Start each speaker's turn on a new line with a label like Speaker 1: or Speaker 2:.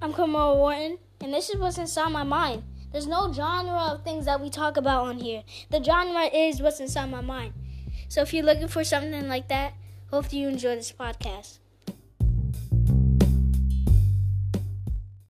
Speaker 1: I'm Kamara Wharton, and this is what's inside my mind. There's no genre of things that we talk about on here. The genre is what's inside my mind. So if you're looking for something like that, hopefully you enjoy this podcast.